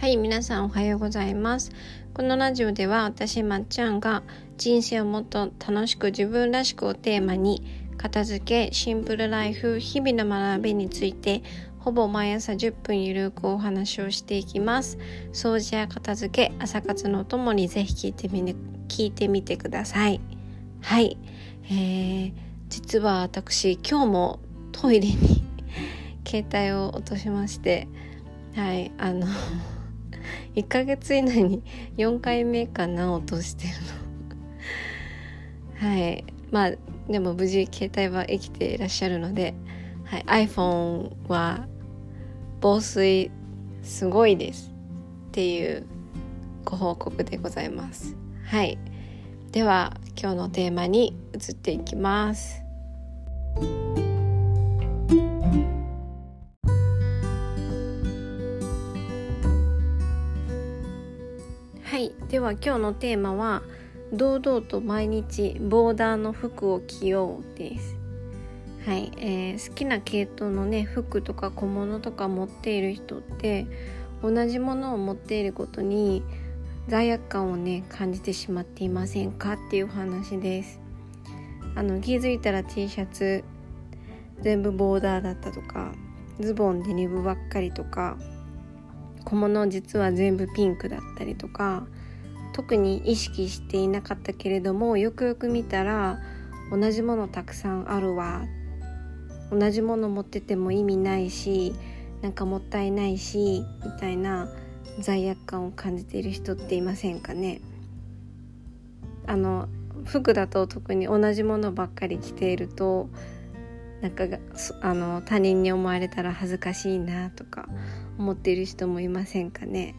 はい皆さんおはようございます。このラジオでは私まっちゃんが人生をもっと楽しく自分らしくをテーマに片付けシンプルライフ日々の学びについてほぼ毎朝10分ゆるくお話をしていきます。掃除や片付け朝活のお供にぜひ聞いてみ、ね、聞いてみてください。はい、えー、実は私今日もトイレに 携帯を落としましてはいあの1ヶ月以内に4回目かな落としてるの。はい。まあでも無事携帯は生きていらっしゃるので、はい、iPhone は防水すごいですっていうご報告でございます。はい。では今日のテーマに移っていきます。では今日のテーマは堂々と毎日ボーダーの服を着ようです。はい、えー、好きな系統のね服とか小物とか持っている人って同じものを持っていることに罪悪感をね感じてしまっていませんかっていう話です。あの気づいたら T シャツ全部ボーダーだったとかズボンデニムばっかりとか小物実は全部ピンクだったりとか特に意識していなかったけれどもよくよく見たら同じものたくさんあるわ。同じもの持ってても意味ないしなんかもったいないしみたいな罪悪感を感じている人っていませんかね。あの服だと特に同じものばっかり着ているとなんかあの他人に思われたら恥ずかしいなとか思っている人もいませんかね。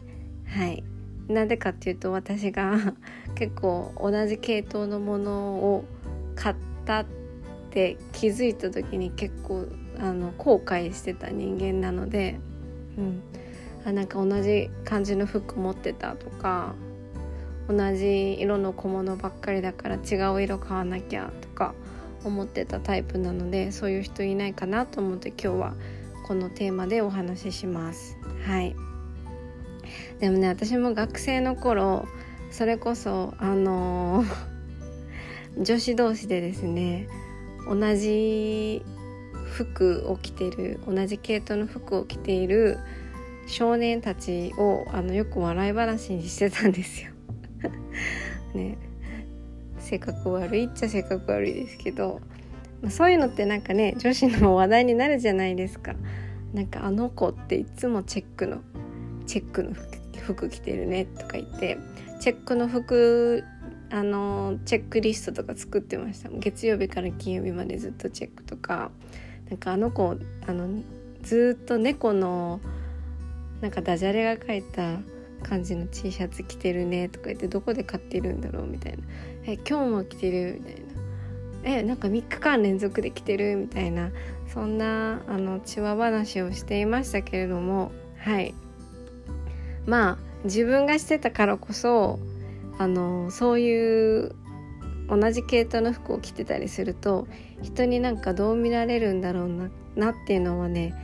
はい。なんでかっていうと私が 結構同じ系統のものを買ったって気づいた時に結構あの後悔してた人間なので、うん、あなんか同じ感じの服持ってたとか同じ色の小物ばっかりだから違う色買わなきゃとか思ってたタイプなのでそういう人いないかなと思って今日はこのテーマでお話しします。はい。でもね私も学生の頃それこそあのー、女子同士でですね同じ服を着てる同じ系統の服を着ている少年たちをあのよく笑い話にしてたんですよ。ね性格悪いっちゃ性格悪いですけど、まあ、そういうのってなんかね女子の話題になるじゃないですか。なんかあの子っていつもチェックのチェックの服服着てるねとか言ってチェックの服あのチェックリストとか作ってました。月曜日から金曜日までずっとチェックとかなんかあの子あのずっと猫のなんかダジャレが書いた感じの T シャツ着てるねとか言ってどこで買ってるんだろうみたいな「え今日も着てる」みたいな「えなんか3日間連続で着てる」みたいな。そんなあのチワ話をしていましたけれどもはい。まあ自分がしてたからこそあのそういう同じ系統の服を着てたりすると人になんかどう見られるんだろうななっていうのはね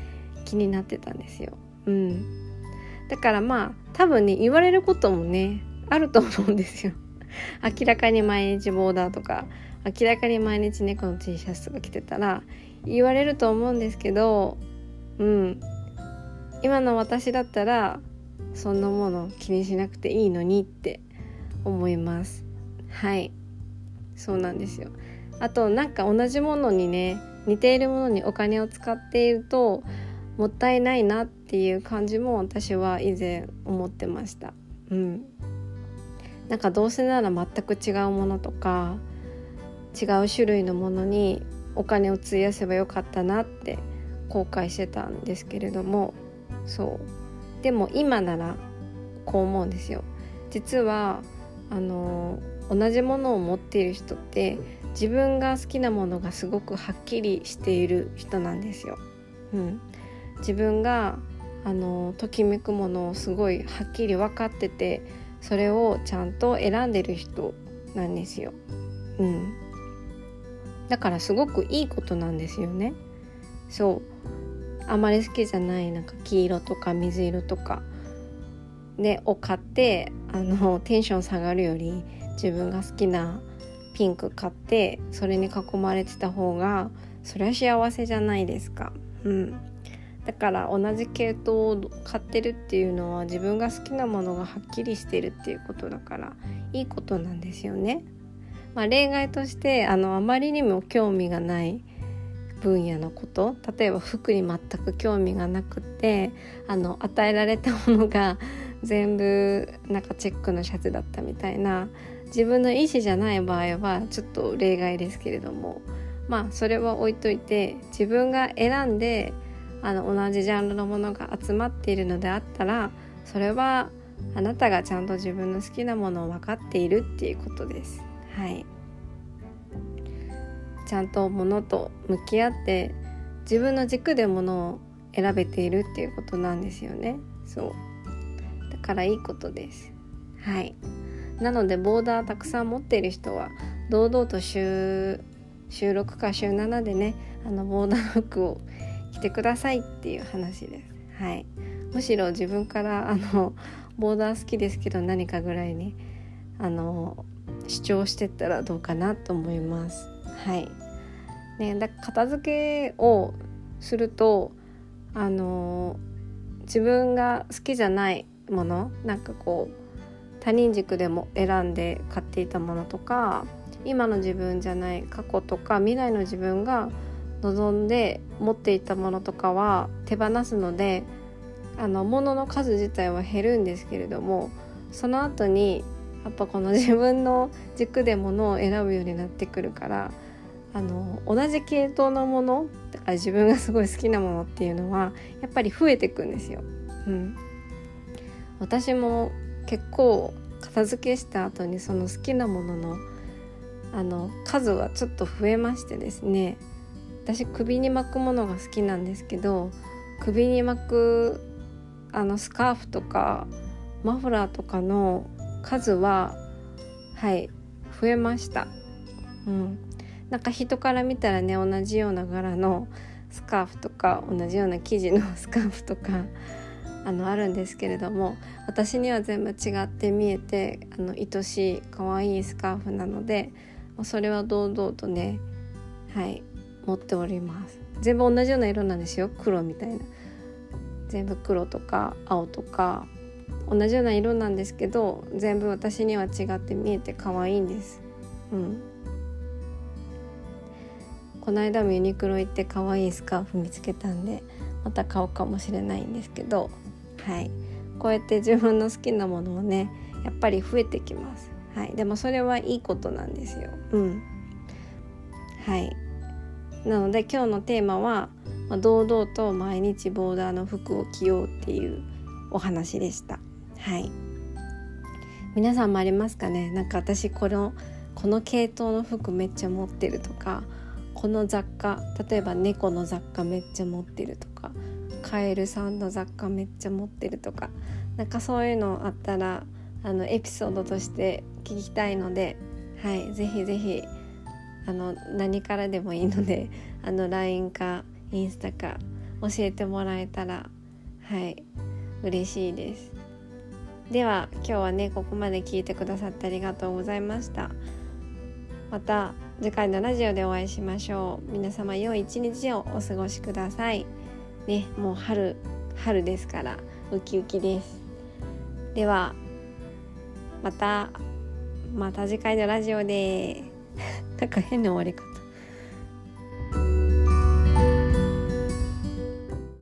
気になってたんですよ。うん、だからまあ多分ね言われることもねあると思うんですよ。明らかに毎日ボーダーとか明らかに毎日猫の T シャツとか着てたら言われると思うんですけどうん今の私だったらそんなもの気にしなくていいのにって思います。はい。そうなんですよ。あとなんか同じものにね似ているものにお金を使っているともったいないなっていう感じも私は以前思ってました。うん。なんかどうせなら全く違うものとか違う種類のものにお金を費やせばよかったなって後悔してたんですけれども。そう。でも今ならこう思うんですよ実はあの同じものを持っている人って自分が好きなものがすごくはっきりしている人なんですよ。うん、自分があのときめくものをすごいはっきり分かっててそれをちゃんと選んでる人なんですよ。うん、だからすごくいいことなんですよね。そうあまり好きじゃないなんか黄色とか水色とかでを買ってあのテンション下がるより自分が好きなピンク買ってそれに囲まれてた方がそれは幸せじゃないですか。うん、だから同じ系統を買ってるっていうのは自分が好きなものがはっきりしてるっていうことだからいいことなんですよね。まあ、例外としてあのあまりにも興味がない分野のこと例えば服に全く興味がなくてあの与えられたものが 全部なんかチェックのシャツだったみたいな自分の意思じゃない場合はちょっと例外ですけれどもまあそれは置いといて自分が選んであの同じジャンルのものが集まっているのであったらそれはあなたがちゃんと自分の好きなものを分かっているっていうことです。はいちゃんとものと向き合って自分の軸でものを選べているっていうことなんですよね。そう。だからいいことです。はい。なのでボーダーたくさん持っている人は堂々と週週6か週7でねあのボーダー服を着てくださいっていう話です。はい。むしろ自分からあのボーダー好きですけど何かぐらいにあの主張してったらどうかなと思います。はい。ねだ片付けをするとあの自分が好きじゃないものなんかこう他人軸でも選んで買っていたものとか今の自分じゃない過去とか未来の自分が望んで持っていたものとかは手放すのであの物の数自体は減るんですけれどもその後にやっぱこの自分の軸で物を選ぶようになってくるからあの同じ系統のものだから自分がすごい好きなものっていうのはやっぱり増えていくんですよ。うん、私も結構片付けした後にその好きなもののあの数はちょっと増えましてですね私首に巻くものが好きなんですけど首に巻くあのスカーフとかマフラーとかの数ははい増えました。うん、なんか人から見たらね同じような柄のスカーフとか同じような生地のスカーフとかあのあるんですけれども私には全部違って見えてあの愛しい可愛いスカーフなのでそれは堂々とねはい持っております。全部同じような色なんですよ。黒みたいな。全部黒とか青とか同じような色なんですけど全部私には違って見えて可愛いんです。うん。この間もユニクロ行って可愛いスカーフ見つけたんでまた買おうかもしれないんですけどはい。こうやって自分の好きなものをねやっぱり増えてきます。はい。でもそれはいいことなんですよ。うん。はい。なので今日のテーマは、まあ、堂々と毎日ボーダーの服を着ようっていうお話でした。はい。皆さんもありますかね？なんか私このこの系統の服めっちゃ持ってるとかこの雑貨例えば猫の雑貨めっちゃ持ってるとかカエルさんの雑貨めっちゃ持ってるとかなんかそういうのあったらあのエピソードとして聞きたいので、はい、ぜひぜひあの何からでもいいので あの LINE かインスタか教えてもらえたらはい嬉しいです。では今日はねここまで聞いてくださってありがとうございました。また次回のラジオでお会いしましょう。皆様良い一日をお過ごしください。ねもう春春ですからウキウキです。ではまたまた次回のラジオで。なんか変な終わり方。